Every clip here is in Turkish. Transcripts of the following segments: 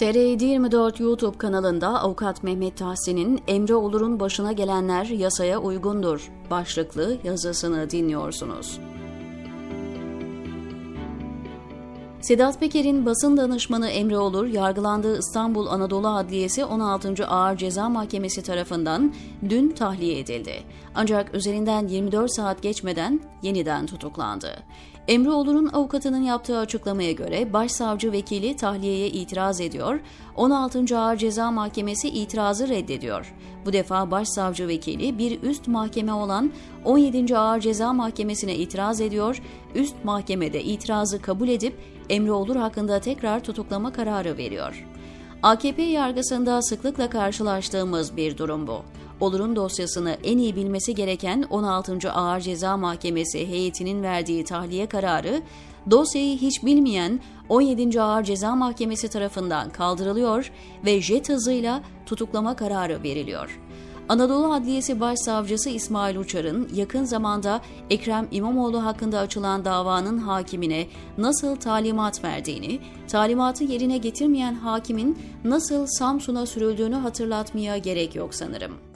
TR24 YouTube kanalında avukat Mehmet Tahsin'in Emre Olur'un başına gelenler yasaya uygundur başlıklı yazısını dinliyorsunuz. Sedat Peker'in basın danışmanı Emre Olur, yargılandığı İstanbul Anadolu Adliyesi 16. Ağır Ceza Mahkemesi tarafından dün tahliye edildi. Ancak üzerinden 24 saat geçmeden yeniden tutuklandı. Emre Olur'un avukatının yaptığı açıklamaya göre başsavcı vekili tahliyeye itiraz ediyor, 16. Ağır Ceza Mahkemesi itirazı reddediyor. Bu defa başsavcı vekili bir üst mahkeme olan 17. Ağır Ceza Mahkemesi'ne itiraz ediyor, üst mahkemede itirazı kabul edip Emre Olur hakkında tekrar tutuklama kararı veriyor. AKP yargısında sıklıkla karşılaştığımız bir durum bu. Olur'un dosyasını en iyi bilmesi gereken 16. Ağır Ceza Mahkemesi heyetinin verdiği tahliye kararı, dosyayı hiç bilmeyen 17. Ağır Ceza Mahkemesi tarafından kaldırılıyor ve jet hızıyla tutuklama kararı veriliyor. Anadolu Adliyesi Başsavcısı İsmail Uçar'ın yakın zamanda Ekrem İmamoğlu hakkında açılan davanın hakimine nasıl talimat verdiğini, talimatı yerine getirmeyen hakimin nasıl Samsun'a sürüldüğünü hatırlatmaya gerek yok sanırım.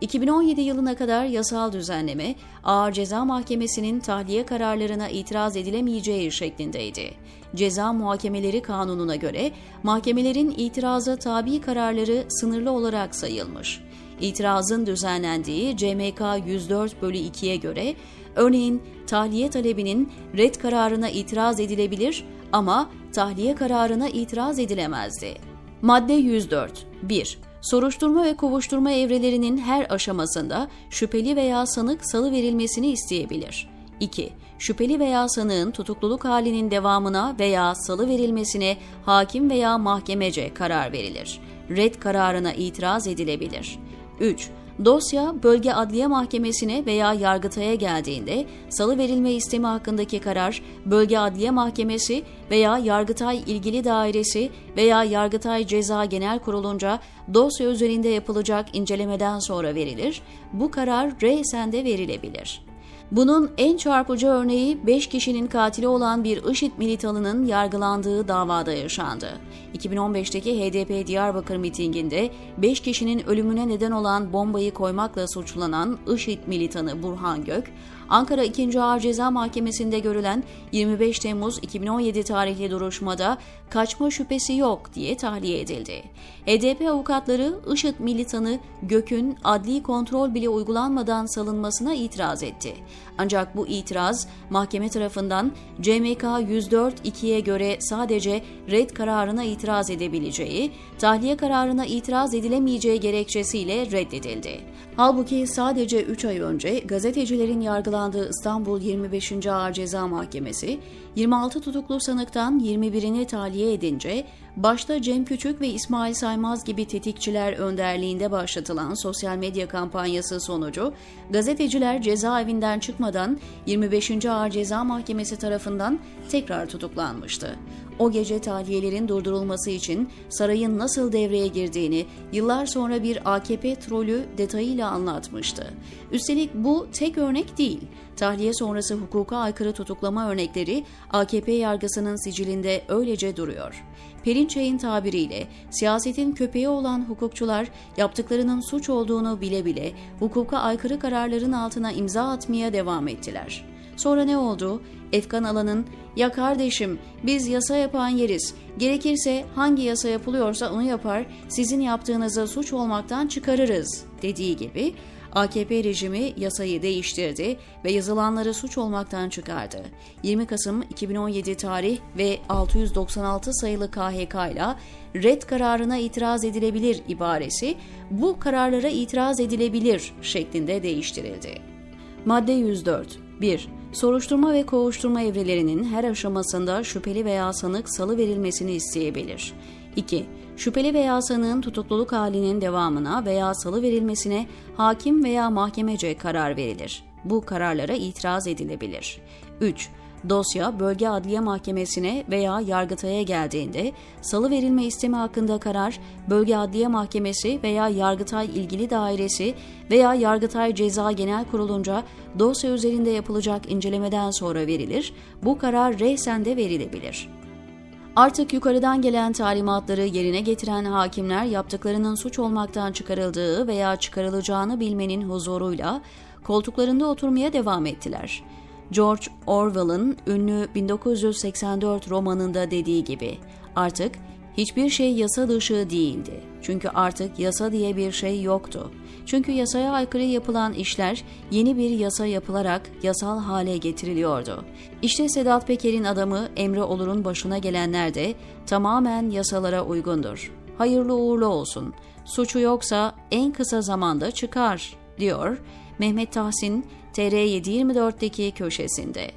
2017 yılına kadar yasal düzenleme Ağır Ceza Mahkemesi'nin tahliye kararlarına itiraz edilemeyeceği şeklindeydi. Ceza Muhakemeleri Kanunu'na göre mahkemelerin itiraza tabi kararları sınırlı olarak sayılmış. İtirazın düzenlendiği CMK 104 bölü 2'ye göre örneğin tahliye talebinin red kararına itiraz edilebilir ama tahliye kararına itiraz edilemezdi. Madde 104 1. Soruşturma ve kovuşturma evrelerinin her aşamasında şüpheli veya sanık salı verilmesini isteyebilir. 2. Şüpheli veya sanığın tutukluluk halinin devamına veya salı verilmesine hakim veya mahkemece karar verilir. Red kararına itiraz edilebilir. 3. Dosya bölge adliye mahkemesine veya yargıtaya geldiğinde salı verilme istemi hakkındaki karar bölge adliye mahkemesi veya yargıtay ilgili dairesi veya yargıtay ceza genel kurulunca dosya üzerinde yapılacak incelemeden sonra verilir. Bu karar reysen de verilebilir. Bunun en çarpıcı örneği 5 kişinin katili olan bir IŞİD militanının yargılandığı davada yaşandı. 2015'teki HDP Diyarbakır mitinginde 5 kişinin ölümüne neden olan bombayı koymakla suçlanan IŞİD militanı Burhan Gök, Ankara 2. Ağır Ceza Mahkemesi'nde görülen 25 Temmuz 2017 tarihli duruşmada kaçma şüphesi yok diye tahliye edildi. HDP avukatları IŞİD militanı Gök'ün adli kontrol bile uygulanmadan salınmasına itiraz etti. Ancak bu itiraz mahkeme tarafından CMK 104-2'ye göre sadece red kararına itiraz edebileceği, tahliye kararına itiraz edilemeyeceği gerekçesiyle reddedildi. Halbuki sadece 3 ay önce gazetecilerin yargılandığı İstanbul 25. Ağır Ceza Mahkemesi 26 tutuklu sanıktan 21'ini tahliye edince başta Cem Küçük ve İsmail Saymaz gibi tetikçiler önderliğinde başlatılan sosyal medya kampanyası sonucu gazeteciler cezaevinden çıkmadan 25. Ağır Ceza Mahkemesi tarafından tekrar tutuklanmıştı. O gece tahliyelerin durdurulması için sarayın nasıl devreye girdiğini yıllar sonra bir AKP trolü detayıyla anlatmıştı. Üstelik bu tek örnek değil. Tahliye sonrası hukuka aykırı tutuklama örnekleri AKP yargısının sicilinde öylece duruyor. Perinçey'in tabiriyle siyasetin köpeği olan hukukçular yaptıklarının suç olduğunu bile bile hukuka aykırı kararların altına imza atmaya devam ettiler. Sonra ne oldu? Efkan Alan'ın ya kardeşim biz yasa yapan yeriz. Gerekirse hangi yasa yapılıyorsa onu yapar, sizin yaptığınızı suç olmaktan çıkarırız dediği gibi AKP rejimi yasayı değiştirdi ve yazılanları suç olmaktan çıkardı. 20 Kasım 2017 tarih ve 696 sayılı KHK ile red kararına itiraz edilebilir ibaresi bu kararlara itiraz edilebilir şeklinde değiştirildi. Madde 104 1. Soruşturma ve kovuşturma evrelerinin her aşamasında şüpheli veya sanık salı verilmesini isteyebilir. 2. Şüpheli veya sanığın tutukluluk halinin devamına veya salı verilmesine hakim veya mahkemece karar verilir. Bu kararlara itiraz edilebilir. 3. Dosya bölge adliye mahkemesine veya yargıtaya geldiğinde salı verilme istemi hakkında karar bölge adliye mahkemesi veya yargıtay ilgili dairesi veya yargıtay ceza genel kurulunca dosya üzerinde yapılacak incelemeden sonra verilir. Bu karar rehsen de verilebilir. Artık yukarıdan gelen talimatları yerine getiren hakimler yaptıklarının suç olmaktan çıkarıldığı veya çıkarılacağını bilmenin huzuruyla koltuklarında oturmaya devam ettiler. George Orwell'ın ünlü 1984 romanında dediği gibi artık hiçbir şey yasa dışı değildi. Çünkü artık yasa diye bir şey yoktu. Çünkü yasaya aykırı yapılan işler yeni bir yasa yapılarak yasal hale getiriliyordu. İşte Sedat Peker'in adamı Emre Olur'un başına gelenler de tamamen yasalara uygundur. Hayırlı uğurlu olsun. Suçu yoksa en kısa zamanda çıkar, diyor Mehmet Tahsin TR724'deki köşesinde.